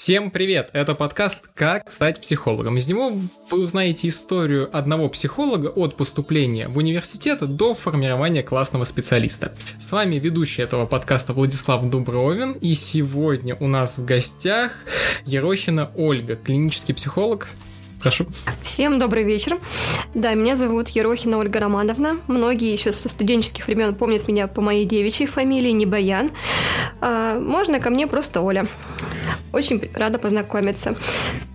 Всем привет! Это подкаст «Как стать психологом». Из него вы узнаете историю одного психолога от поступления в университет до формирования классного специалиста. С вами ведущий этого подкаста Владислав Дубровин, и сегодня у нас в гостях Ерохина Ольга, клинический психолог, Прошу. Всем добрый вечер. Да, меня зовут Ерохина Ольга Романовна. Многие еще со студенческих времен помнят меня по моей девичьей фамилии, не Баян. А, можно ко мне просто Оля. Очень рада познакомиться.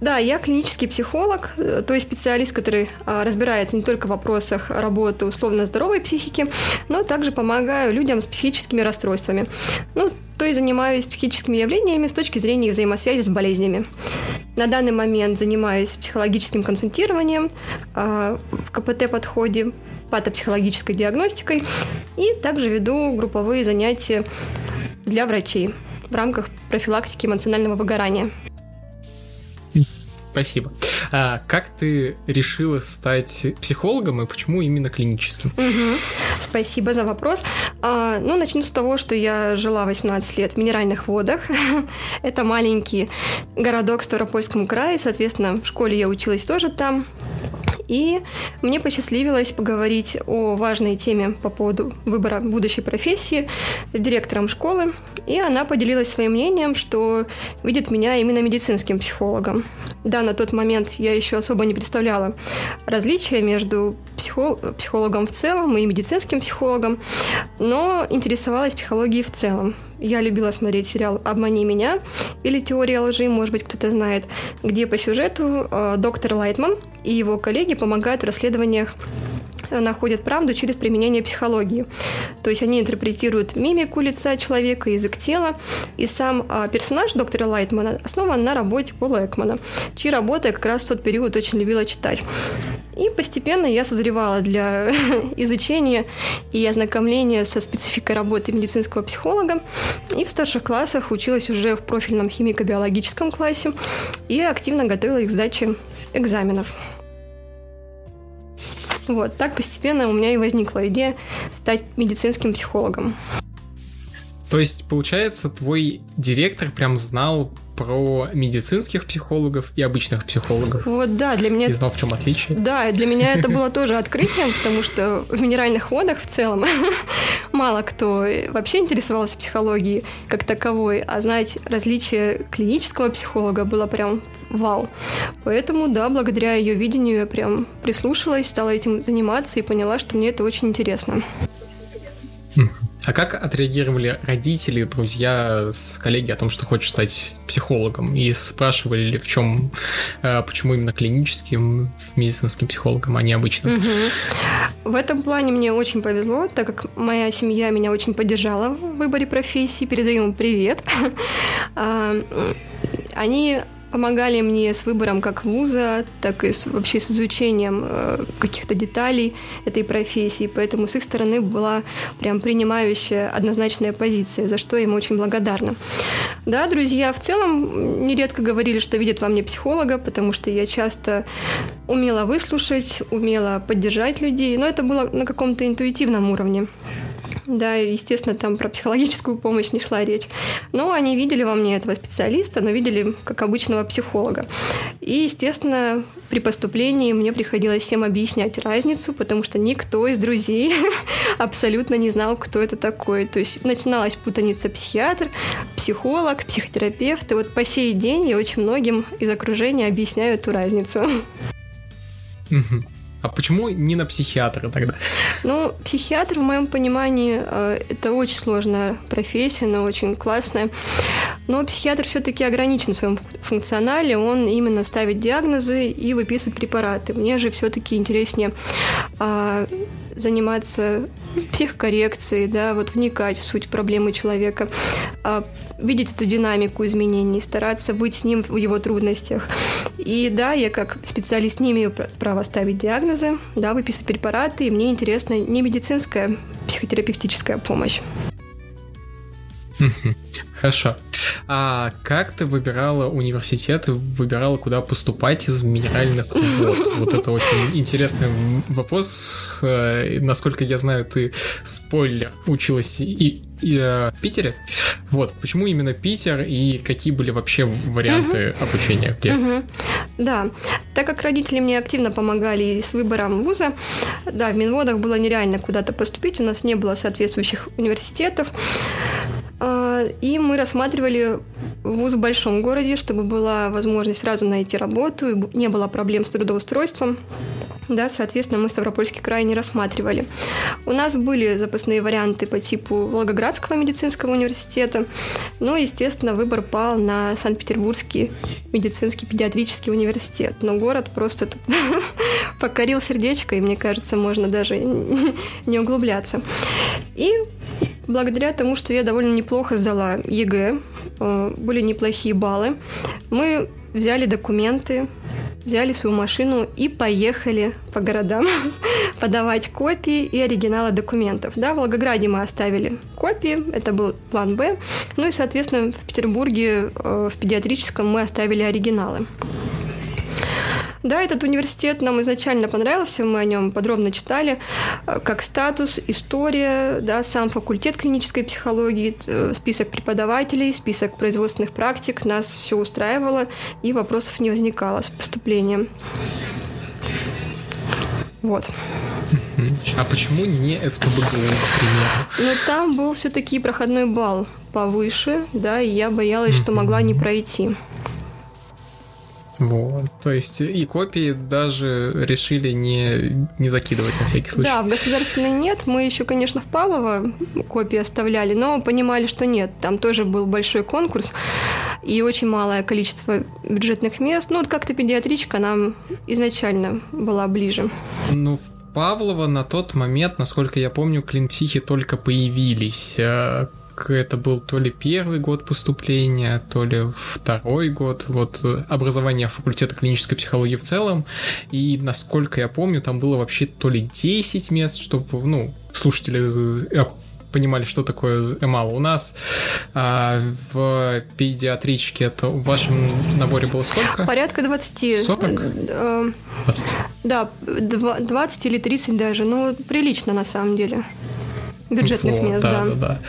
Да, я клинический психолог, э, то есть специалист, который а, разбирается не только в вопросах работы условно здоровой психики, но также помогаю людям с психическими расстройствами. Ну, то есть занимаюсь психическими явлениями с точки зрения взаимосвязи с болезнями. На данный момент занимаюсь психологическим консультированием а, в КПТ-подходе, патопсихологической диагностикой и также веду групповые занятия для врачей в рамках профилактики эмоционального выгорания. Спасибо. А как ты решила стать психологом и почему именно клиническим? Угу. Спасибо за вопрос. А, ну, начну с того, что я жила 18 лет в Минеральных водах. Это маленький городок в Ставропольском крае, соответственно, в школе я училась тоже там. И мне посчастливилось поговорить о важной теме по поводу выбора будущей профессии с директором школы. И она поделилась своим мнением, что видит меня именно медицинским психологом. Да, на тот момент я еще особо не представляла различия между психол психологом в целом и медицинским психологом, но интересовалась психологией в целом. Я любила смотреть сериал «Обмани меня» или «Теория лжи», может быть, кто-то знает, где по сюжету э, доктор Лайтман и его коллеги помогают в расследованиях находят правду через применение психологии. То есть они интерпретируют мимику лица человека, язык тела. И сам а, персонаж доктора Лайтмана основан на работе Пола Экмана, чьи работы я как раз в тот период очень любила читать. И постепенно я созревала для изучения и ознакомления со спецификой работы медицинского психолога. И в старших классах училась уже в профильном химико-биологическом классе и активно готовила их к сдаче экзаменов. Вот, так постепенно у меня и возникла идея стать медицинским психологом. То есть, получается, твой директор прям знал про медицинских психологов и обычных психологов. Вот, да, для меня... И знал, в чем отличие. Да, для меня это было тоже открытием, потому что в минеральных водах в целом мало кто вообще интересовался психологией как таковой, а знать различия клинического психолога было прям вау. Поэтому, да, благодаря ее видению я прям прислушалась, стала этим заниматься и поняла, что мне это очень интересно. А как отреагировали родители, друзья, коллеги о том, что хочешь стать психологом? И спрашивали ли, в чем, э, почему именно клиническим медицинским психологом, а не обычным? Угу. В этом плане мне очень повезло, так как моя семья меня очень поддержала в выборе профессии. Передаю им привет. А, они помогали мне с выбором как вуза, так и с, вообще с изучением э, каких-то деталей этой профессии. Поэтому с их стороны была прям принимающая однозначная позиция, за что я им очень благодарна. Да, друзья в целом нередко говорили, что видят во мне психолога, потому что я часто умела выслушать, умела поддержать людей, но это было на каком-то интуитивном уровне. Да, естественно, там про психологическую помощь не шла речь. Но они видели во мне этого специалиста, но видели как обычного психолога. И, естественно, при поступлении мне приходилось всем объяснять разницу, потому что никто из друзей абсолютно не знал, кто это такой. То есть начиналась путаница психиатр, психолог, психотерапевт. И вот по сей день я очень многим из окружения объясняю эту разницу. А почему не на психиатра тогда? Ну, психиатр, в моем понимании, э, это очень сложная профессия, но очень классная. Но психиатр все-таки ограничен в своем функционале, он именно ставит диагнозы и выписывает препараты. Мне же все-таки интереснее а, заниматься психокоррекцией, да, вот вникать в суть проблемы человека, а, видеть эту динамику изменений, стараться быть с ним в его трудностях. И да, я как специалист не имею права ставить диагнозы, да, выписывать препараты, и мне интересна не медицинская психотерапевтическая помощь. Хорошо. А как ты выбирала университеты, выбирала, куда поступать из минеральных вод? Вот это очень интересный вопрос. Э, насколько я знаю, ты спойлер училась и и, э, в Питере. Вот, почему именно Питер и какие были вообще варианты угу. обучения? Где? Угу. Да, так как родители мне активно помогали с выбором вуза, да, в Минводах было нереально куда-то поступить, у нас не было соответствующих университетов. И мы рассматривали вуз в большом городе, чтобы была возможность сразу найти работу, и не было проблем с трудоустройством. Да, соответственно, мы Ставропольский край не рассматривали. У нас были запасные варианты по типу Волгоградского медицинского университета, но, естественно, выбор пал на Санкт-Петербургский медицинский педиатрический университет. Но город просто тут покорил сердечко, и мне кажется, можно даже не углубляться. И благодаря тому, что я довольно неплохо сдала ЕГЭ, э, были неплохие баллы, мы взяли документы, взяли свою машину и поехали по городам подавать копии и оригиналы документов. Да, в Волгограде мы оставили копии, это был план Б. Ну и, соответственно, в Петербурге э, в педиатрическом мы оставили оригиналы. Да, этот университет нам изначально понравился, мы о нем подробно читали, э, как статус, история, да, сам факультет клинической психологии, э, список преподавателей, список производственных практик, нас все устраивало, и вопросов не возникало с поступлением. Вот. А почему не СПБГУ, к примеру? Ну, там был все-таки проходной балл повыше, да, и я боялась, что могла не пройти. Вот. То есть и копии даже решили не, не закидывать на всякий случай. Да, в государственной нет. Мы еще, конечно, в Палово копии оставляли, но понимали, что нет. Там тоже был большой конкурс и очень малое количество бюджетных мест. Ну, вот как-то педиатричка нам изначально была ближе. Ну, в Павлово на тот момент, насколько я помню, клинпсихи только появились э, это был то ли первый год поступления, то ли второй год, вот э, образование факультета клинической психологии в целом, и насколько я помню, там было вообще то ли 10 мест, чтобы, ну, слушатели э, понимали, что такое эмал. У нас а, в педиатричке это в вашем наборе было сколько? Порядка 20. 40? 20. Э, да, 20 или 30 даже. Ну, прилично на самом деле. Бюджетных вот, мест, да. да. да, да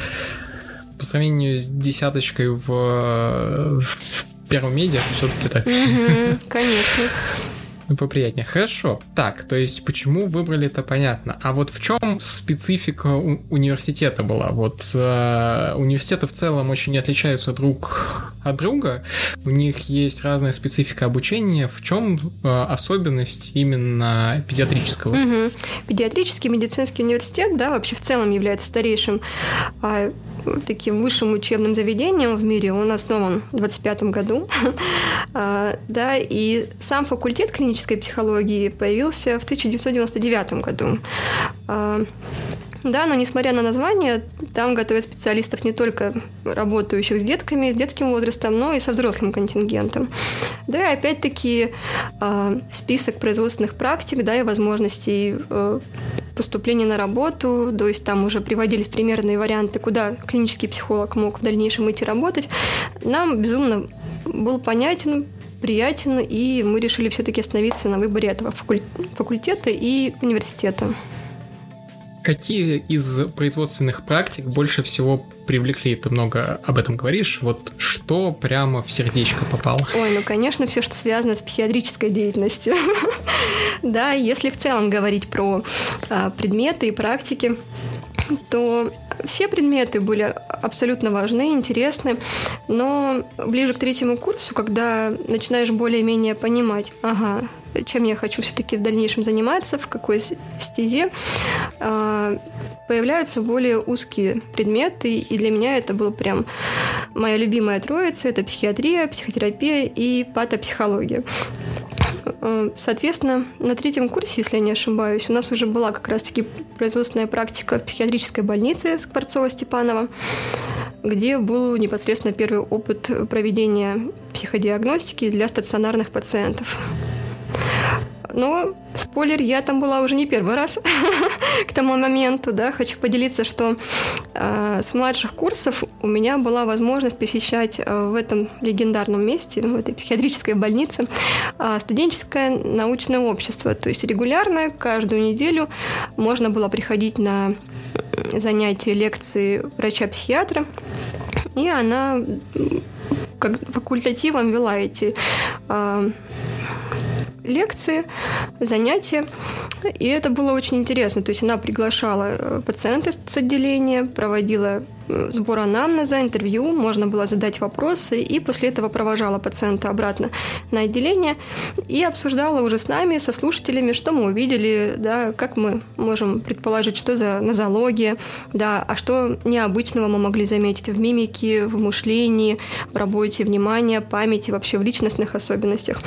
по сравнению с десяточкой в, в первом медиа, все-таки так. конечно ну, поприятнее. Хорошо. Так, то есть почему выбрали это понятно. А вот в чем специфика у- университета была? Вот э, университеты в целом очень не отличаются друг от друга. У них есть разная специфика обучения. В чем э, особенность именно педиатрического? Угу. Педиатрический медицинский университет, да, вообще в целом является старейшим а, таким высшим учебным заведением в мире. Он основан в 25 году. а, да, и сам факультет клинической психологии появился в 1999 году. Да, но несмотря на название, там готовят специалистов не только работающих с детками, с детским возрастом, но и со взрослым контингентом. Да, и опять-таки а, список производственных практик, да, и возможностей э, поступления на работу, то есть там уже приводились примерные варианты, куда клинический психолог мог в дальнейшем идти работать, нам безумно был понятен, приятен, и мы решили все-таки остановиться на выборе этого факультета и университета. Какие из производственных практик больше всего привлекли? Ты много об этом говоришь. Вот что прямо в сердечко попало? Ой, ну, конечно, все, что связано с психиатрической деятельностью. Да, если в целом говорить про а, предметы и практики, то все предметы были абсолютно важны, интересны, но ближе к третьему курсу, когда начинаешь более-менее понимать, ага, чем я хочу все-таки в дальнейшем заниматься, в какой стезе, а, появляются более узкие предметы, и для меня это был прям моя любимая троица, это психиатрия, психотерапия и патопсихология. Э, соответственно, на третьем курсе, если я не ошибаюсь, у нас уже была как раз-таки производственная практика в психиатрической больнице Скворцова-Степанова, где был непосредственно первый опыт проведения психодиагностики для стационарных пациентов. Но, спойлер, я там была уже не первый раз к тому моменту, да, хочу поделиться, что э, с младших курсов у меня была возможность посещать э, в этом легендарном месте, в этой психиатрической больнице, э, студенческое научное общество. То есть регулярно, каждую неделю можно было приходить на занятия, лекции врача-психиатра, и она как факультативом вела эти э, лекции, занятия. И это было очень интересно. То есть она приглашала э, пациента с отделения, проводила сбор анамнеза, интервью, можно было задать вопросы, и после этого провожала пациента обратно на отделение и обсуждала уже с нами, со слушателями, что мы увидели, да, как мы можем предположить, что за нозология, да, а что необычного мы могли заметить в мимике, в мышлении, в работе внимания, памяти, вообще в личностных особенностях.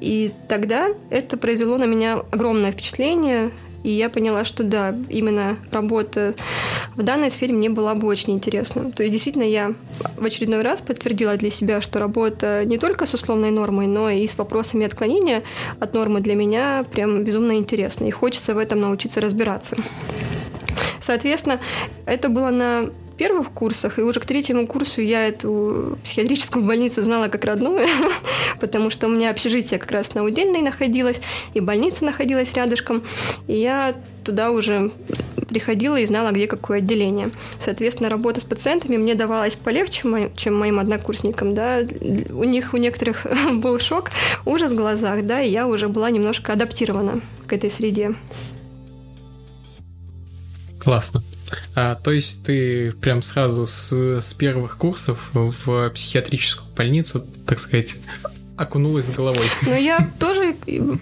И тогда это произвело на меня огромное впечатление, и я поняла, что да, именно работа в данной сфере мне была бы очень интересна. То есть действительно я в очередной раз подтвердила для себя, что работа не только с условной нормой, но и с вопросами отклонения от нормы для меня прям безумно интересна. И хочется в этом научиться разбираться. Соответственно, это было на первых курсах, и уже к третьему курсу я эту психиатрическую больницу знала как родную, потому что у меня общежитие как раз на Удельной находилось, и больница находилась рядышком, и я туда уже приходила и знала, где какое отделение. Соответственно, работа с пациентами мне давалась полегче, чем моим однокурсникам, да. У них у некоторых был шок, ужас в глазах, да, и я уже была немножко адаптирована к этой среде. Классно. А, то есть ты прям сразу с, с первых курсов в психиатрическую больницу, так сказать, окунулась с головой. Но я тоже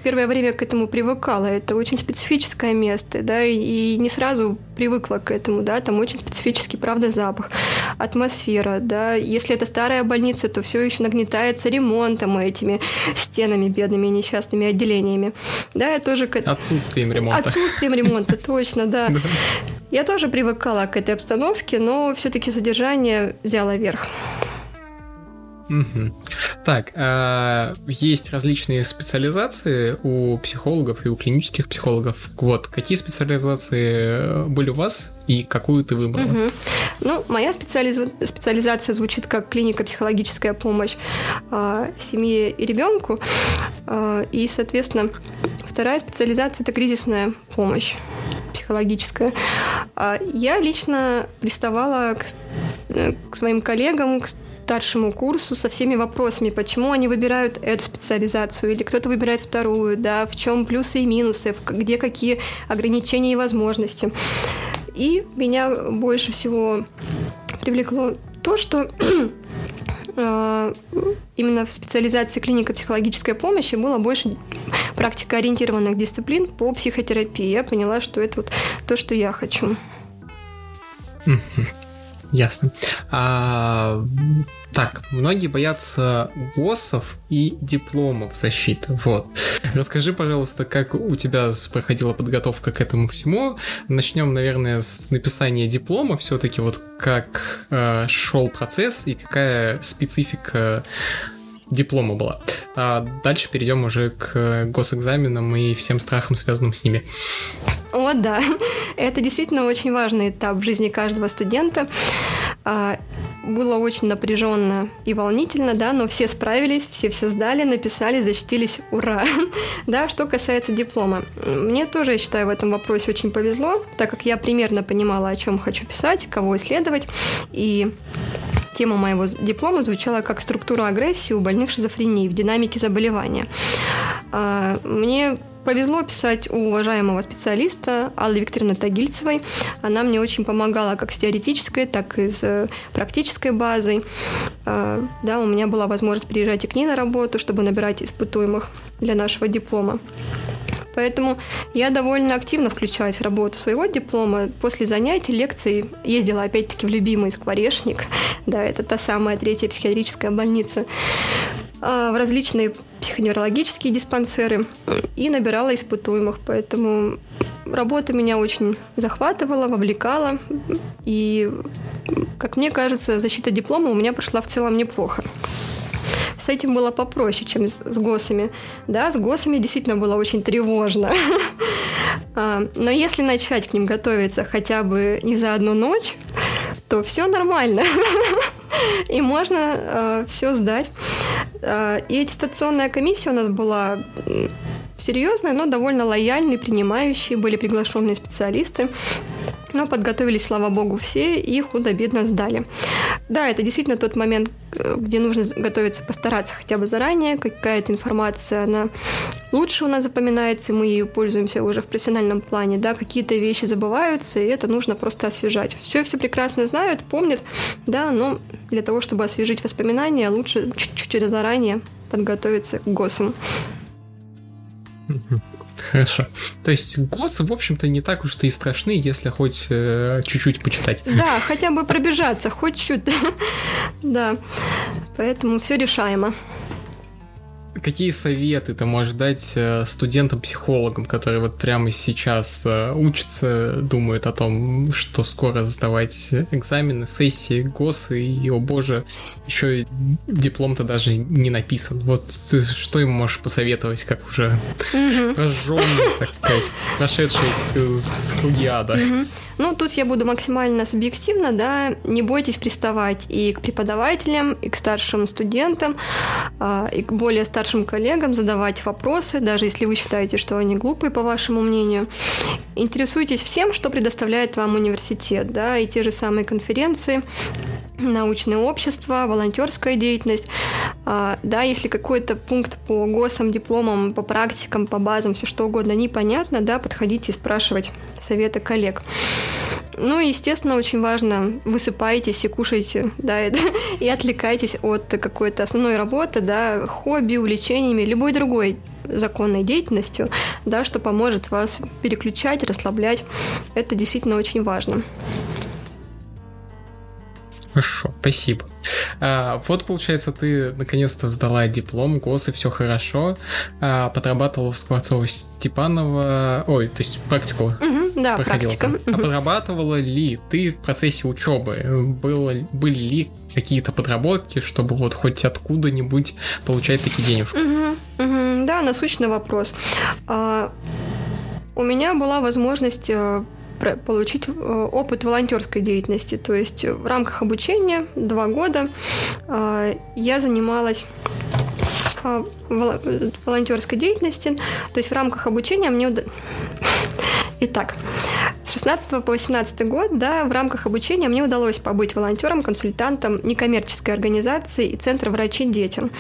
первое время к этому привыкала. Это очень специфическое место, да, и не сразу привыкла к этому, да, там очень специфический, правда, запах, атмосфера, да. Если это старая больница, то все еще нагнетается ремонтом этими стенами бедными и несчастными отделениями. Да, я тоже к Отсутствием ремонта. Отсутствием ремонта, точно, да. Я тоже привыкала к этой обстановке, но все-таки содержание взяло верх. Угу. Так, а, есть различные специализации у психологов и у клинических психологов. Вот, какие специализации э, были у вас и какую ты выбрала? Угу. Ну, моя специализ... специализация звучит как клиника психологическая помощь э, семье и ребенку. Э, и, соответственно, вторая специализация это кризисная помощь психологическая. Я лично приставала к, э, к своим коллегам, к старшему курсу со всеми вопросами, почему они выбирают эту специализацию, или кто-то выбирает вторую, да, в чем плюсы и минусы, где какие ограничения и возможности. И меня больше всего привлекло то, что а, именно в специализации клиника психологической помощи было больше практикоориентированных дисциплин по психотерапии. Я поняла, что это вот то, что я хочу. Ясно. А так, многие боятся ГОСов и дипломов защиты. Вот. Расскажи, пожалуйста, как у тебя проходила подготовка к этому всему. Начнем, наверное, с написания диплома. Все-таки вот как э, шел процесс и какая специфика диплома была. А дальше перейдем уже к госэкзаменам и всем страхам, связанным с ними. О, да. Это действительно очень важный этап в жизни каждого студента. А, было очень напряженно и волнительно, да, но все справились, все все сдали, написали, защитились, ура! да, что касается диплома. Мне тоже, я считаю, в этом вопросе очень повезло, так как я примерно понимала, о чем хочу писать, кого исследовать, и Тема моего диплома звучала как структура агрессии у больных шизофренией в динамике заболевания. А, мне повезло писать у уважаемого специалиста Аллы Викторовны Тагильцевой. Она мне очень помогала как с теоретической, так и с э, практической базой. А, да, у меня была возможность приезжать и к ней на работу, чтобы набирать испытуемых для нашего диплома. Поэтому я довольно активно включаюсь в работу своего диплома. После занятий, лекций ездила опять-таки в любимый скворечник. Да, это та самая третья психиатрическая больница. А, в различные психоневрологические диспансеры и набирала испытуемых. Поэтому работа меня очень захватывала, вовлекала. И, как мне кажется, защита диплома у меня прошла в целом неплохо. С этим было попроще, чем с, с ГОСами. Да, с ГОСами действительно было очень тревожно. А, но если начать к ним готовиться хотя бы не за одну ночь, то все нормально. И можно э, все сдать. Э, и аттестационная комиссия у нас была серьезная, но довольно лояльные, принимающие, были приглашенные специалисты. Но подготовились, слава богу, все и худо-бедно сдали. Да, это действительно тот момент, э, где нужно готовиться, постараться хотя бы заранее. Какая-то информация, она лучше у нас запоминается, мы ею пользуемся уже в профессиональном плане. Да, какие-то вещи забываются, и это нужно просто освежать. Все все прекрасно знают, помнят, да, но для того, чтобы освежить воспоминания, лучше чуть-чуть заранее подготовиться к ГОСам. Хорошо. То есть ГОСы, в общем-то, не так уж и страшны, если хоть э, чуть-чуть почитать. Да, хотя бы пробежаться, хоть чуть. да. Поэтому все решаемо. Какие советы ты можешь дать э, студентам-психологам, которые вот прямо сейчас э, учатся, думают о том, что скоро сдавать экзамены, сессии, ГОСы, и, о боже, еще диплом-то даже не написан. Вот ты что им можешь посоветовать, как уже прожженный, так сказать, прошедший из круги ада? Ну, тут я буду максимально субъективно, да, не бойтесь приставать и к преподавателям, и к старшим студентам, а, и к более старшим коллегам, задавать вопросы, даже если вы считаете, что они глупые, по вашему мнению. Интересуйтесь всем, что предоставляет вам университет, да, и те же самые конференции, научное общество, волонтерская деятельность. А, да, если какой-то пункт по ГОСам, дипломам, по практикам, по базам, все что угодно непонятно, да, подходите и спрашивать советы коллег. Ну и, естественно, очень важно, высыпайтесь и кушайте, да, и отвлекайтесь от какой-то основной работы, да, хобби, увлечениями, любой другой законной деятельностью, да, что поможет вас переключать, расслаблять. Это действительно очень важно. Хорошо, спасибо. А, вот, получается, ты наконец-то сдала диплом, ГОС, и все хорошо. А, подрабатывала в Скворцово-Степанова... Ой, то есть практику угу, да, проходила. Практика. Там. А подрабатывала ли ты в процессе учебы? Было, были ли какие-то подработки, чтобы вот хоть откуда-нибудь получать такие денежки? Угу, угу, да, насущный вопрос. А, у меня была возможность э, получить э, опыт волонтерской деятельности. То есть в рамках обучения два года э, я занималась э, волонтерской деятельности. То есть в рамках обучения мне Итак, с 16 по 18 год, да, в рамках обучения мне удалось побыть волонтером, консультантом некоммерческой организации и Центра врачи детям.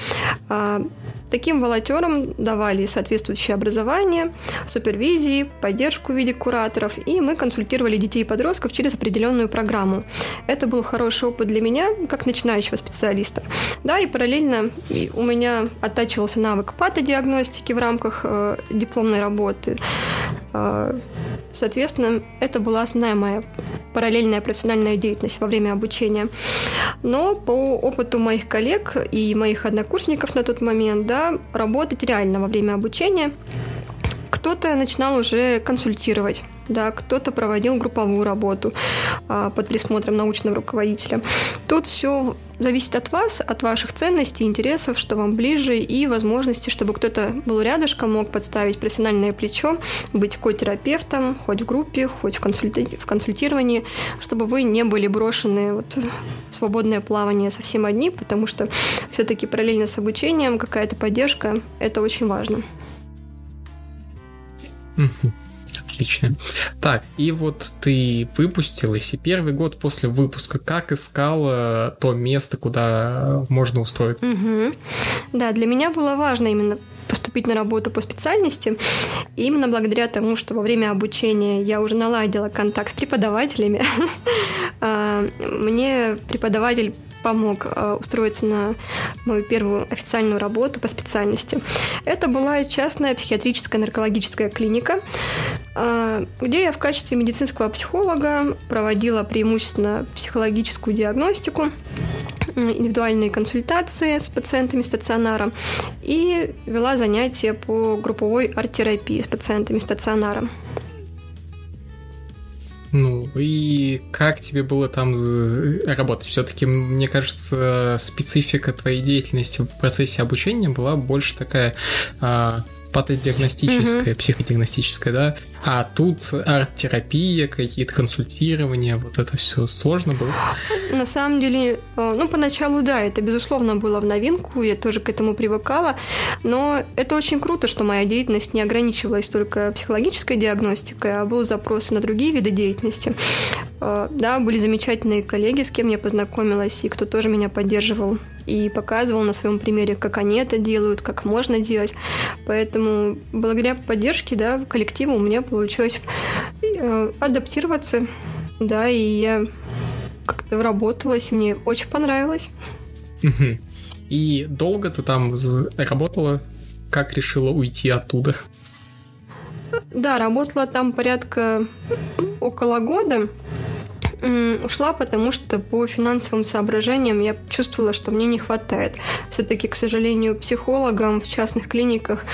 Таким волонтерам давали соответствующее образование, супервизии, поддержку в виде кураторов, и мы консультировали детей и подростков через определенную программу. Это был хороший опыт для меня, как начинающего специалиста. Да, и параллельно у меня оттачивался навык патодиагностики в рамках э, дипломной работы. Э, соответственно, это была основная моя параллельная профессиональная деятельность во время обучения. Но по опыту моих коллег и моих однокурсников на тот момент, да, работать реально во время обучения кто-то начинал уже консультировать да, кто-то проводил групповую работу а, под присмотром научного руководителя. Тут все зависит от вас, от ваших ценностей, интересов, что вам ближе, и возможности, чтобы кто-то был рядышком, мог подставить профессиональное плечо, быть ко-терапевтом, хоть в группе, хоть в, консульти- в консультировании, чтобы вы не были брошены вот, в свободное плавание совсем одни, потому что все-таки параллельно с обучением какая-то поддержка – это очень важно. Отлично. Так, и вот ты выпустилась, и первый год после выпуска, как искала то место, куда можно устроиться? Угу. Да, для меня было важно именно поступить на работу по специальности. И именно благодаря тому, что во время обучения я уже наладила контакт с преподавателями, а, мне преподаватель помог э, устроиться на мою первую официальную работу по специальности. Это была частная психиатрическая наркологическая клиника, э, где я в качестве медицинского психолога проводила преимущественно психологическую диагностику, индивидуальные консультации с пациентами стационара и вела занятия по групповой арт-терапии с пациентами стационара. Ну, и как тебе было там работать? Все-таки, мне кажется, специфика твоей деятельности в процессе обучения была больше такая а, патодиагностическая, психодиагностическая, да, а тут арт-терапия, какие-то консультирования, вот это все сложно было? На самом деле, э, ну, поначалу, да, это, безусловно, было в новинку, я тоже к этому привыкала, но это очень круто, что моя деятельность не ограничивалась только психологической диагностикой, а был запрос на другие виды деятельности. Э, да, были замечательные коллеги, с кем я познакомилась, и кто тоже меня поддерживал и показывал на своем примере, как они это делают, как можно делать. Поэтому благодаря поддержке да, коллектива у меня получилось э, адаптироваться, да, и я как-то вработалась, мне очень понравилось. И долго ты там работала? Как решила уйти оттуда? Да, работала там порядка около года ушла, потому что по финансовым соображениям я чувствовала, что мне не хватает. Все-таки, к сожалению, психологам в частных клиниках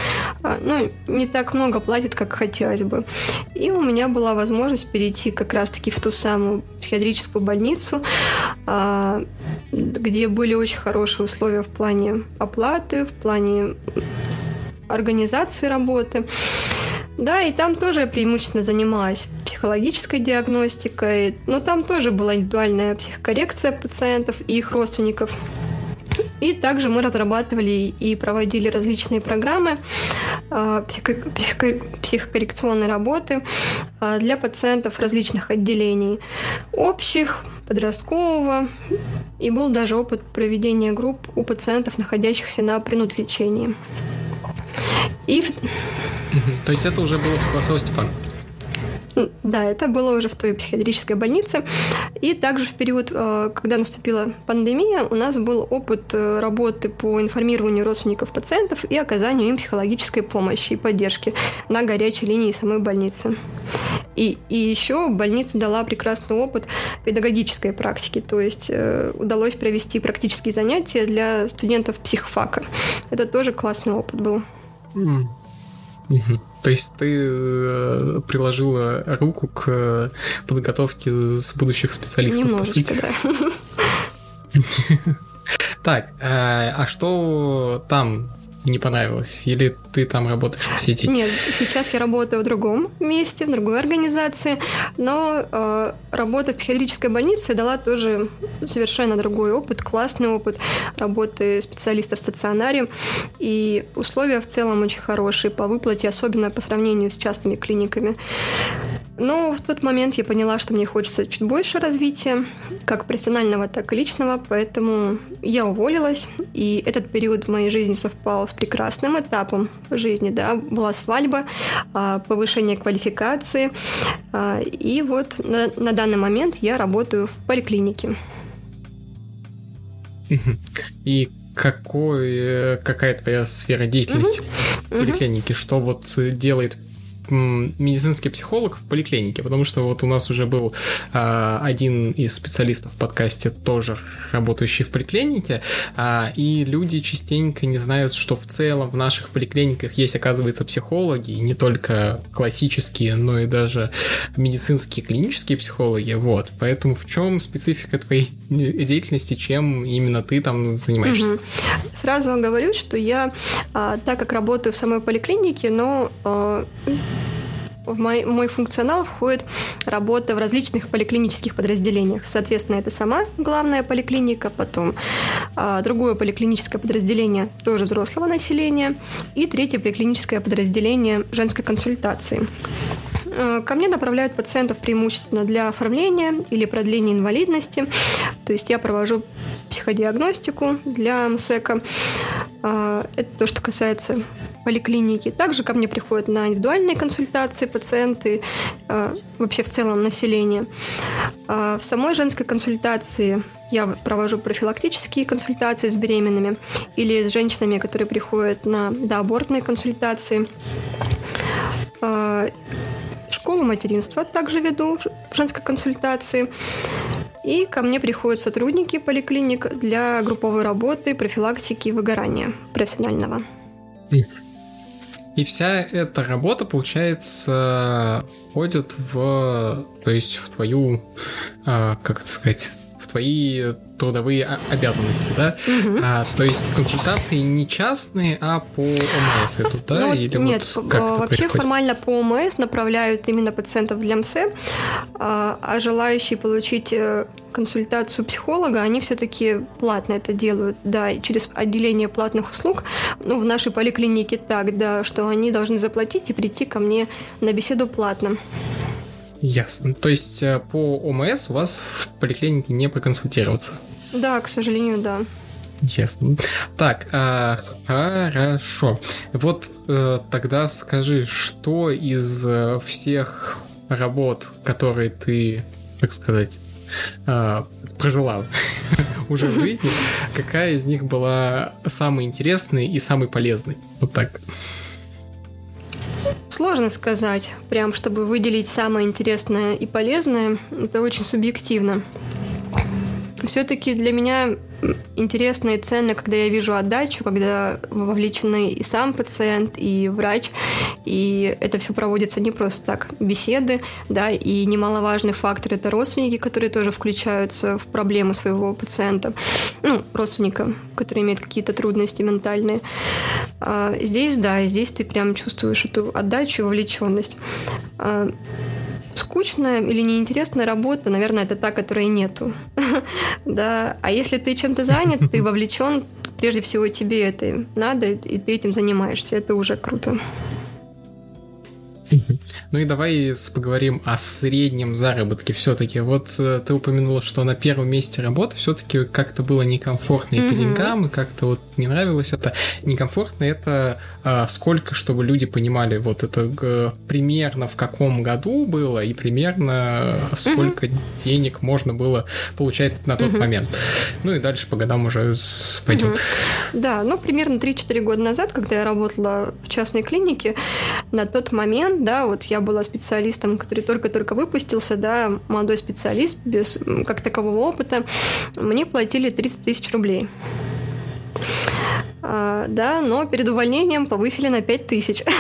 а, ну, не так много платят, как хотелось бы. И у меня была возможность перейти как раз-таки в ту самую психиатрическую больницу, а, где были очень хорошие условия в плане оплаты, в плане организации работы. Да, и там тоже я преимущественно занималась психологической диагностикой, но там тоже была индивидуальная психокоррекция пациентов и их родственников. И также мы разрабатывали и проводили различные программы а, психо- психо- психокоррекционной работы а, для пациентов различных отделений. Общих, подросткового. И был даже опыт проведения групп у пациентов, находящихся на принуд-лечении. И... То есть это уже было в Скворцово Степан? Да, это было уже в той психиатрической больнице. И также в период, э, когда наступила пандемия, у нас был опыт э, работы по информированию родственников пациентов и оказанию им психологической помощи и поддержки на горячей линии самой больницы. И, и еще больница дала прекрасный опыт педагогической практики, то есть э, удалось провести практические занятия для студентов психфака. Это тоже классный опыт был. Mm. Угу. То есть ты э, приложила руку к э, подготовке с будущих специалистов, Немножечко, по сути. да. Так, э, а что там не понравилось? Или ты там работаешь по сети? Нет, сейчас я работаю в другом месте, в другой организации, но э, работа в психиатрической больнице дала тоже совершенно другой опыт, классный опыт работы специалистов в стационаре, и условия в целом очень хорошие по выплате, особенно по сравнению с частными клиниками. Но в тот момент я поняла, что мне хочется чуть больше развития, как профессионального, так и личного, поэтому я уволилась, и этот период в моей жизни совпал с прекрасным этапом жизни, да, была свадьба, а, повышение квалификации, а, и вот на, на данный момент я работаю в поликлинике. И какой, э, какая твоя сфера деятельности угу. в поликлинике? Что вот делает медицинский психолог в поликлинике, потому что вот у нас уже был а, один из специалистов в подкасте, тоже работающий в поликлинике, а, и люди частенько не знают, что в целом в наших поликлиниках есть, оказывается, психологи, и не только классические, но и даже медицинские клинические психологи, вот. Поэтому в чем специфика твоей деятельности, чем именно ты там занимаешься? Угу. Сразу говорю, что я, а, так как работаю в самой поликлинике, но а, в мой, мой функционал входит работа в различных поликлинических подразделениях. Соответственно, это сама главная поликлиника, потом а, другое поликлиническое подразделение тоже взрослого населения и третье поликлиническое подразделение женской консультации. А, ко мне направляют пациентов преимущественно для оформления или продления инвалидности. То есть я провожу психодиагностику для МСЭКа. А, это то, что касается поликлиники. Также ко мне приходят на индивидуальные консультации пациенты, а, вообще в целом население. В самой женской консультации я провожу профилактические консультации с беременными или с женщинами, которые приходят на доабортные консультации. Школу материнства также веду в женской консультации. И ко мне приходят сотрудники поликлиник для групповой работы, профилактики выгорания профессионального. И вся эта работа, получается, входит в, то есть в твою, а, как это сказать, в твои трудовые обязанности, да? Угу. А, то есть консультации не частные, а по ОМС идут, да? Ну, Или нет, вот как вообще происходит? формально по ОМС направляют именно пациентов для МС, а, а желающие получить э, консультацию психолога, они все-таки платно это делают, да, через отделение платных услуг. Ну, в нашей поликлинике так, да, что они должны заплатить и прийти ко мне на беседу платно. Ясно. То есть э, по ОМС у вас в поликлинике не проконсультироваться? Да, к сожалению, да. Ясно. Так, а, хорошо. Вот э, тогда скажи, что из э, всех работ, которые ты, так сказать, э, прожила уже в жизни, какая из них была самой интересной и самой полезной? Вот так. Сложно сказать, прям чтобы выделить самое интересное и полезное, это очень субъективно. Все-таки для меня интересно и ценно, когда я вижу отдачу, когда вовлечены и сам пациент, и врач, и это все проводится не просто так, беседы, да, и немаловажный фактор это родственники, которые тоже включаются в проблемы своего пациента, ну, родственника, который имеет какие-то трудности ментальные. А здесь, да, здесь ты прям чувствуешь эту отдачу и вовлеченность. Скучная или неинтересная работа, наверное, это та, которой нету. да. А если ты чем-то занят, ты вовлечен, прежде всего тебе это надо, и ты этим занимаешься. Это уже круто. Ну и давай поговорим о среднем заработке все-таки. Вот э, ты упомянула, что на первом месте работы все-таки как-то было некомфортно и по деньгам, и как-то вот не нравилось это. Некомфортно это а, сколько, чтобы люди понимали, вот это примерно в каком году было и примерно сколько денег можно было получать на тот момент. Ну и дальше по годам уже пойдем. Да, ну примерно 3-4 года назад, когда я работала в частной клинике, на тот момент, да, вот я была специалистом, который только-только выпустился, да, молодой специалист без как такового опыта, мне платили 30 тысяч рублей. А, да, но перед увольнением повысили на 5 тысяч.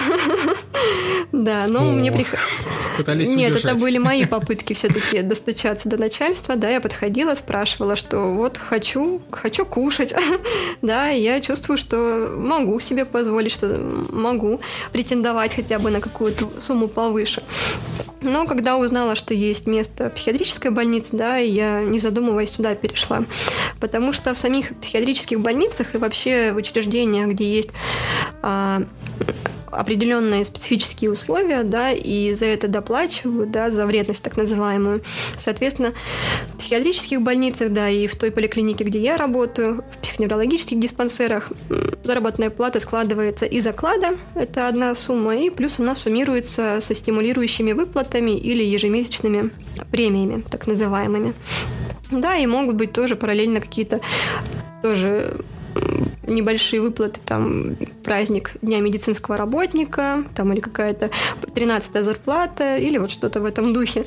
Да, но мне приходилось... Пытались Нет, это были мои попытки все-таки достучаться до начальства, да, я подходила, спрашивала, что вот хочу, хочу кушать, да, я чувствую, что могу себе позволить, что могу претендовать хотя бы на какую-то сумму повыше. Но когда узнала, что есть место психиатрической больницы, да, я, не задумываясь, туда перешла. Потому что в самих психиатрических больницах и вообще в учреждениях, где есть а, определенные специфические условия, да, и за это доплачивают, да, за вредность так называемую. Соответственно, в психиатрических больницах, да, и в той поликлинике, где я работаю, в психоневрологических диспансерах заработная плата складывается из оклада, это одна сумма, и плюс она суммируется со стимулирующими выплатами или ежемесячными премиями, так называемыми. Да, и могут быть тоже параллельно какие-то тоже небольшие выплаты, там, праздник Дня медицинского работника, там, или какая-то 13-я зарплата, или вот что-то в этом духе.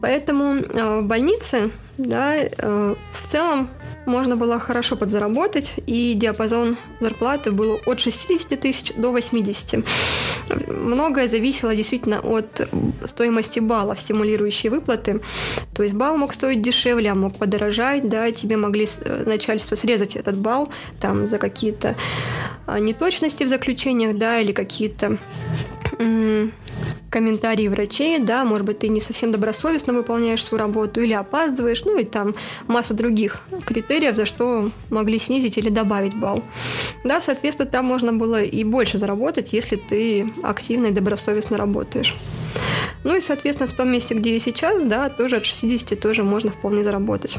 Поэтому э, в больнице, да, э, в целом можно было хорошо подзаработать, и диапазон зарплаты был от 60 тысяч до 80. Многое зависело действительно от стоимости баллов, стимулирующие выплаты. То есть балл мог стоить дешевле, а мог подорожать, да, тебе могли э, начальство срезать этот балл там за какие-то а, неточности в заключениях, да, или какие-то комментарии врачей, да, может быть, ты не совсем добросовестно выполняешь свою работу или опаздываешь, ну и там масса других критериев, за что могли снизить или добавить балл. Да, соответственно, там можно было и больше заработать, если ты активно и добросовестно работаешь. Ну и, соответственно, в том месте, где я сейчас, да, тоже от 60 тоже можно вполне заработать.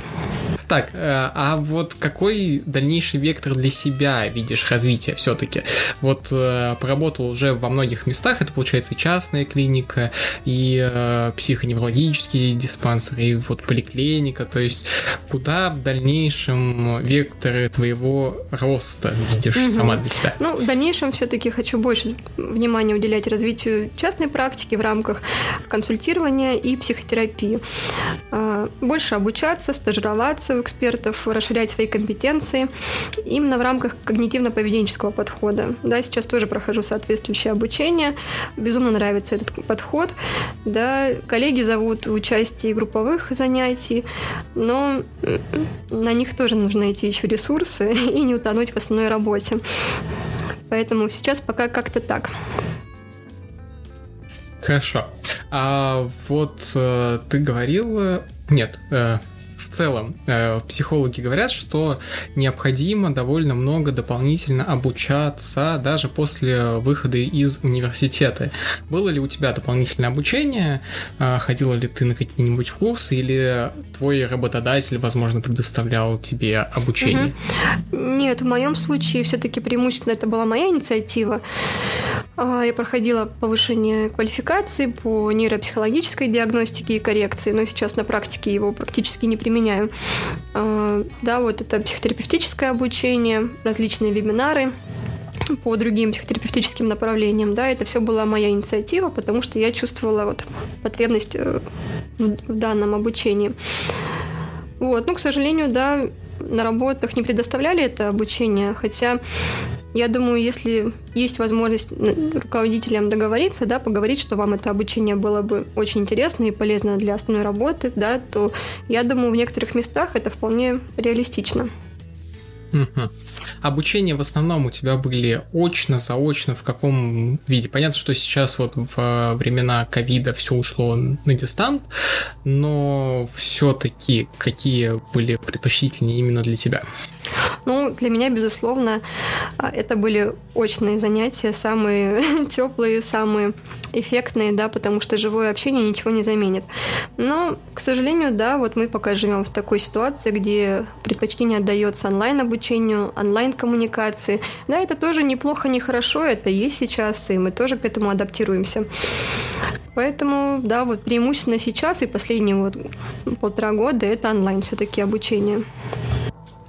Так, э, а вот какой дальнейший вектор для себя видишь развития все-таки? Вот э, поработал уже во многих местах, это получается и частная клиника, и э, психоневрологические диспансеры, и вот поликлиника, то есть куда в дальнейшем векторы твоего роста видишь угу. сама для себя? Ну, в дальнейшем все-таки хочу больше внимания уделять развитию частной практики в рамках консультирования и психотерапии. Больше обучаться, стажироваться, у экспертов, расширять свои компетенции именно в рамках когнитивно-поведенческого подхода. Да, сейчас тоже прохожу соответствующее обучение. Безумно нравится этот подход. Да, коллеги зовут в участие групповых занятий, но на них тоже нужно найти еще ресурсы и не утонуть в основной работе. Поэтому сейчас пока как-то так. Хорошо. А вот э, ты говорил... Нет, э, целом э, психологи говорят, что необходимо довольно много дополнительно обучаться даже после выхода из университета. Было ли у тебя дополнительное обучение? Э, ходила ли ты на какие-нибудь курсы или твой работодатель, возможно, предоставлял тебе обучение? Угу. Нет, в моем случае все-таки преимущественно это была моя инициатива. А, я проходила повышение квалификации по нейропсихологической диагностике и коррекции, но сейчас на практике его практически не применяю. А, да, вот это психотерапевтическое обучение, различные вебинары по другим психотерапевтическим направлениям, да, это все была моя инициатива, потому что я чувствовала вот потребность э, в данном обучении. Вот, ну, к сожалению, да, на работах не предоставляли это обучение, хотя я думаю, если есть возможность руководителям договориться, да, поговорить, что вам это обучение было бы очень интересно и полезно для основной работы, да, то я думаю, в некоторых местах это вполне реалистично. Обучение в основном у тебя были очно, заочно, в каком виде? Понятно, что сейчас вот в времена ковида все ушло на дистант, но все-таки какие были предпочтительнее именно для тебя? Ну, для меня, безусловно, а, это были очные занятия, самые теплые, самые эффектные, да, потому что живое общение ничего не заменит. Но, к сожалению, да, вот мы пока живем в такой ситуации, где предпочтение отдается онлайн-обучению, онлайн-коммуникации. Да, это тоже неплохо, не хорошо, это есть сейчас, и мы тоже к этому адаптируемся. Поэтому, да, вот преимущественно сейчас и последние вот полтора года это онлайн все-таки обучение.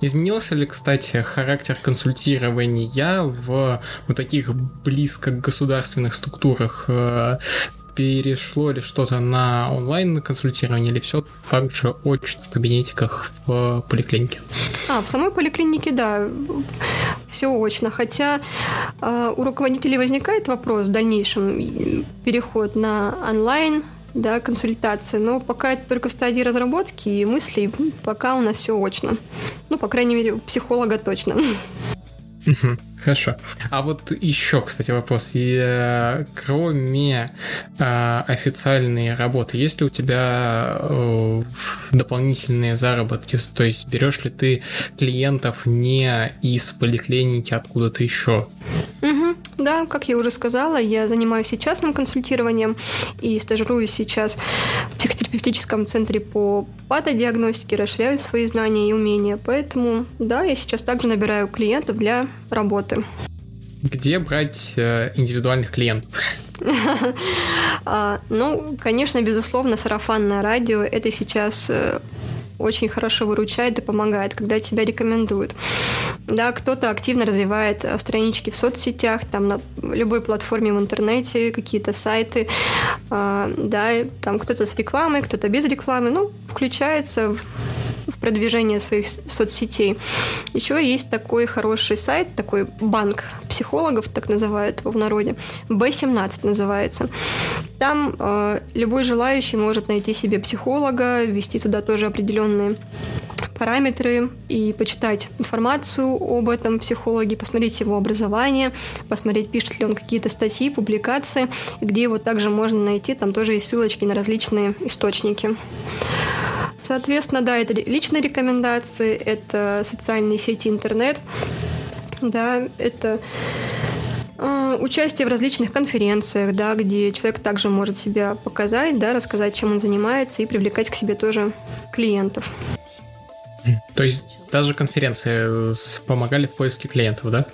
Изменился ли, кстати, характер консультирования в вот таких близко государственных структурах? Э, перешло ли что-то на онлайн консультирование или все так же очно в кабинетиках в поликлинике? А, в самой поликлинике, да, все очно. Хотя э, у руководителей возникает вопрос в дальнейшем переход на онлайн да, консультации, но пока это только в стадии разработки и мыслей, пока у нас все очно. Ну, по крайней мере, у психолога точно. Хорошо. А вот еще, кстати, вопрос. И, э, кроме э, официальной работы, есть ли у тебя э, дополнительные заработки? То есть берешь ли ты клиентов не из поликлиники, откуда-то еще? Угу. Да, как я уже сказала, я занимаюсь частным консультированием и стажируюсь сейчас в психотерапевтическом центре по патодиагностике, расширяю свои знания и умения. Поэтому, да, я сейчас также набираю клиентов для работы. Где брать э, индивидуальных клиентов? А, ну, конечно, безусловно, сарафанное радио – это сейчас э, очень хорошо выручает и помогает, когда тебя рекомендуют. Да, кто-то активно развивает э, странички в соцсетях, там на любой платформе в интернете, какие-то сайты, э, да, там кто-то с рекламой, кто-то без рекламы, ну, включается в в продвижение своих соцсетей. Еще есть такой хороший сайт, такой банк психологов, так называют его в народе, B17 называется. Там э, любой желающий может найти себе психолога, ввести туда тоже определенные параметры и почитать информацию об этом психологе, посмотреть его образование, посмотреть, пишет ли он какие-то статьи, публикации, где его также можно найти, там тоже есть ссылочки на различные источники. Соответственно, да, это личные рекомендации, это социальные сети, интернет, да, это участие в различных конференциях, да, где человек также может себя показать, да, рассказать, чем он занимается и привлекать к себе тоже клиентов. То есть даже конференции помогали в поиске клиентов, да?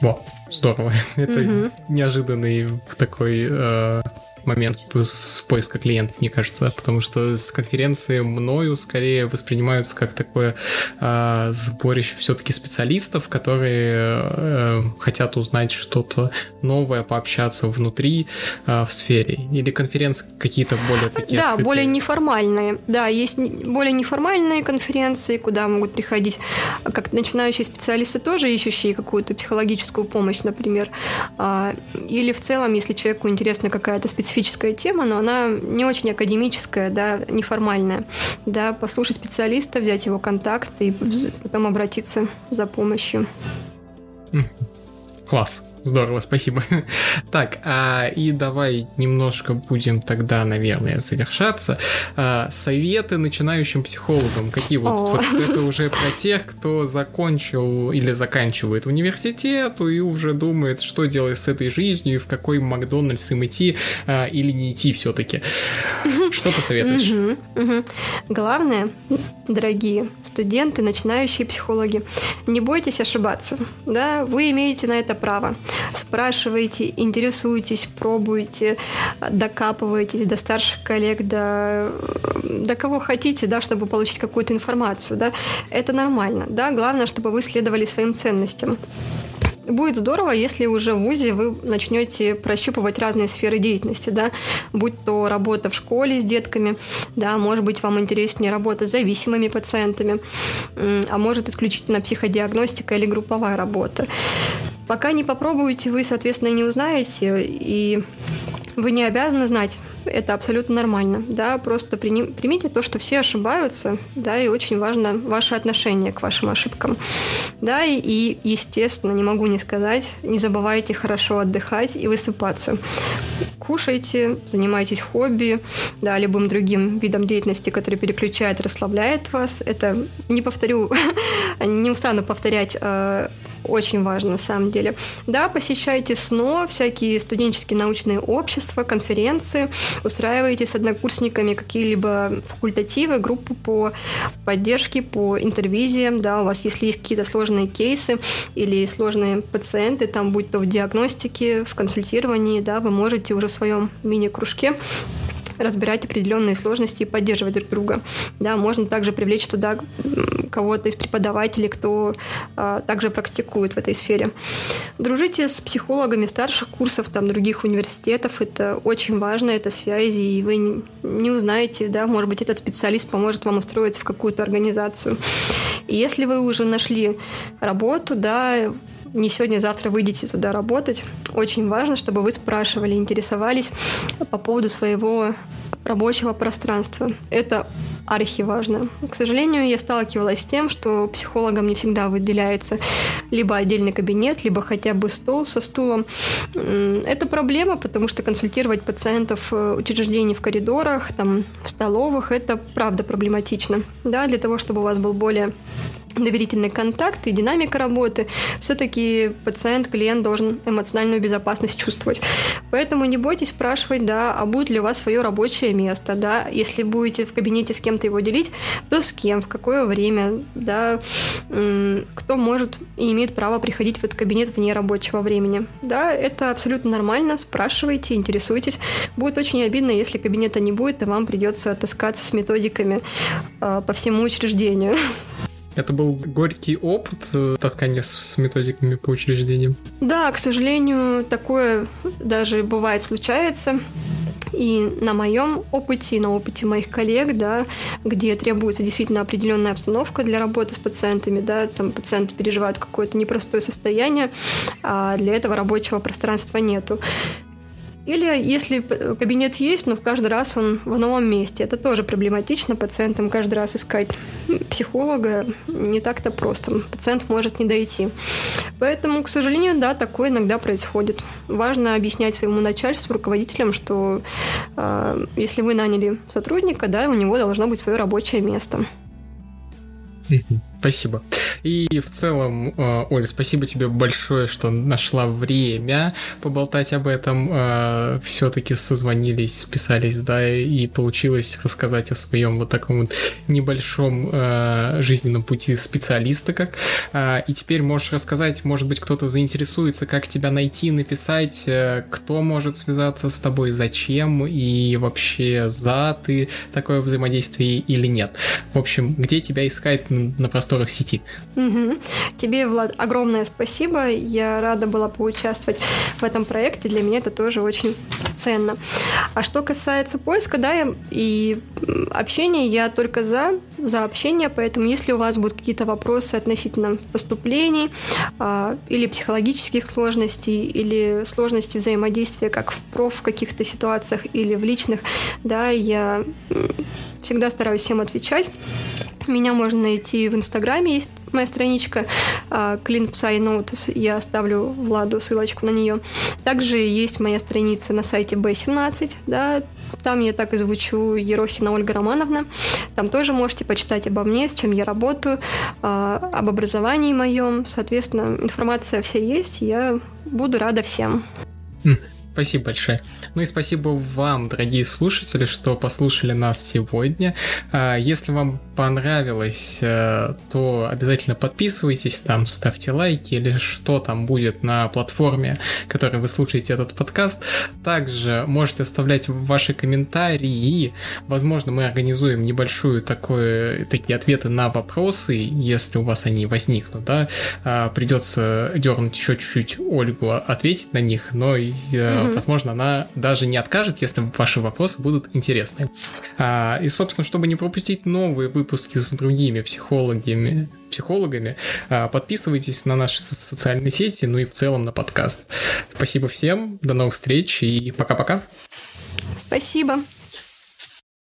Во, здорово. Это угу. неожиданный такой э, момент с поиска клиентов, мне кажется, потому что с конференции мною скорее воспринимаются как такое э, сборище все-таки специалистов, которые э, хотят узнать что-то новое, пообщаться внутри э, в сфере. Или конференции какие-то более такие Да, открытые. более неформальные. Да, есть более неформальные конференции, куда могут приходить как начинающие специалисты, тоже ищущие какую-то психологическую помощь, например. А, или в целом, если человеку интересна какая-то специфическая тема, но она не очень академическая, да, неформальная, да, послушать специалиста, взять его контакт и потом обратиться за помощью. Класс. Здорово, спасибо. Так, а, и давай немножко будем тогда, наверное, завершаться. А, советы начинающим психологам. Какие вот, вот это уже про тех, кто закончил или заканчивает университет и уже думает, что делать с этой жизнью, в какой Макдональдс им идти а, или не идти все-таки. Что посоветуешь? Угу, угу. Главное, дорогие студенты, начинающие психологи, не бойтесь ошибаться. Да, вы имеете на это право спрашиваете, интересуетесь, пробуете, докапываетесь до старших коллег, до, до кого хотите, да, чтобы получить какую-то информацию, да, это нормально, да, главное, чтобы вы следовали своим ценностям. Будет здорово, если уже в ВУЗе вы начнете прощупывать разные сферы деятельности, да, будь то работа в школе с детками, да, может быть, вам интереснее работа с зависимыми пациентами, а может исключительно психодиагностика или групповая работа. Пока не попробуете, вы, соответственно, не узнаете, и вы не обязаны знать. Это абсолютно нормально, да, просто примите то, что все ошибаются, да, и очень важно ваше отношение к вашим ошибкам, да, и, и естественно, не могу не сказать, не забывайте хорошо отдыхать и высыпаться. Кушайте, занимайтесь хобби, да, любым другим видом деятельности, который переключает, расслабляет вас. Это, не повторю, не устану повторять э, очень важно на самом деле. Да, посещайте СНО, всякие студенческие научные общества, конференции, устраивайте с однокурсниками какие-либо факультативы, группы по поддержке, по интервизиям, да, у вас если есть какие-то сложные кейсы или сложные пациенты, там будь то в диагностике, в консультировании, да, вы можете уже в своем мини-кружке разбирать определенные сложности и поддерживать друг друга. Да, можно также привлечь туда кого-то из преподавателей, кто а, также практикует в этой сфере. Дружите с психологами старших курсов, там, других университетов. Это очень важно, это связи, и вы не, узнаете, да, может быть, этот специалист поможет вам устроиться в какую-то организацию. И если вы уже нашли работу, да, не сегодня-завтра выйдете туда работать. Очень важно, чтобы вы спрашивали, интересовались по поводу своего рабочего пространства. Это архиважно. К сожалению, я сталкивалась с тем, что психологам не всегда выделяется либо отдельный кабинет, либо хотя бы стол со стулом. Это проблема, потому что консультировать пациентов в учреждении в коридорах, там, в столовых, это правда проблематично. Да, для того, чтобы у вас был более доверительный контакт и динамика работы, все-таки пациент, клиент должен эмоциональную безопасность чувствовать. Поэтому не бойтесь спрашивать, да, а будет ли у вас свое рабочее место, да, если будете в кабинете с кем-то его делить, то с кем, в какое время, да, кто может и имеет право приходить в этот кабинет вне рабочего времени. Да, это абсолютно нормально, спрашивайте, интересуйтесь. Будет очень обидно, если кабинета не будет, и вам придется таскаться с методиками э, по всему учреждению. Это был горький опыт э, таскания с, с методиками по учреждениям? Да, к сожалению, такое даже бывает случается. И на моем опыте, и на опыте моих коллег, да, где требуется действительно определенная обстановка для работы с пациентами, да, там пациенты переживают какое-то непростое состояние, а для этого рабочего пространства нету. Или если кабинет есть, но в каждый раз он в новом месте. Это тоже проблематично. Пациентам каждый раз искать психолога не так-то просто. Пациент может не дойти. Поэтому, к сожалению, да, такое иногда происходит. Важно объяснять своему начальству, руководителям, что э, если вы наняли сотрудника, да, у него должно быть свое рабочее место. Спасибо. И в целом, э, Оль, спасибо тебе большое, что нашла время поболтать об этом. Э, Все-таки созвонились, списались, да, и получилось рассказать о своем вот таком вот небольшом э, жизненном пути специалиста, как. И теперь можешь рассказать, может быть, кто-то заинтересуется, как тебя найти, написать, кто может связаться с тобой, зачем и вообще за ты такое взаимодействие или нет. В общем, где тебя искать на простом просторах сети. Угу. Тебе, Влад, огромное спасибо. Я рада была поучаствовать в этом проекте. Для меня это тоже очень ценно. А что касается поиска, да, и общения, я только за, за общение, поэтому если у вас будут какие-то вопросы относительно поступлений а, или психологических сложностей, или сложностей взаимодействия как в проф каких-то ситуациях или в личных, да, я всегда стараюсь всем отвечать. Меня можно найти в Инстаграме, есть моя страничка Clean Psy Notice, я оставлю Владу ссылочку на нее. Также есть моя страница на сайте B17, да, там я так и звучу Ерохина Ольга Романовна. Там тоже можете почитать обо мне, с чем я работаю, а, об образовании моем. Соответственно, информация вся есть, я буду рада всем. Спасибо большое. Ну и спасибо вам, дорогие слушатели, что послушали нас сегодня. А, если вам понравилось, э, то обязательно подписывайтесь, там ставьте лайки или что там будет на платформе, которой вы слушаете этот подкаст. Также можете оставлять ваши комментарии и, возможно, мы организуем небольшую такое, такие ответы на вопросы, если у вас они возникнут, да. А, придется дернуть еще чуть-чуть Ольгу ответить на них, но mm-hmm. возможно, она даже не откажет, если ваши вопросы будут интересны. А, и, собственно, чтобы не пропустить новые выпуски с другими психологами, психологами, а, подписывайтесь на наши социальные сети, ну и в целом на подкаст. Спасибо всем, до новых встреч и пока-пока. Спасибо.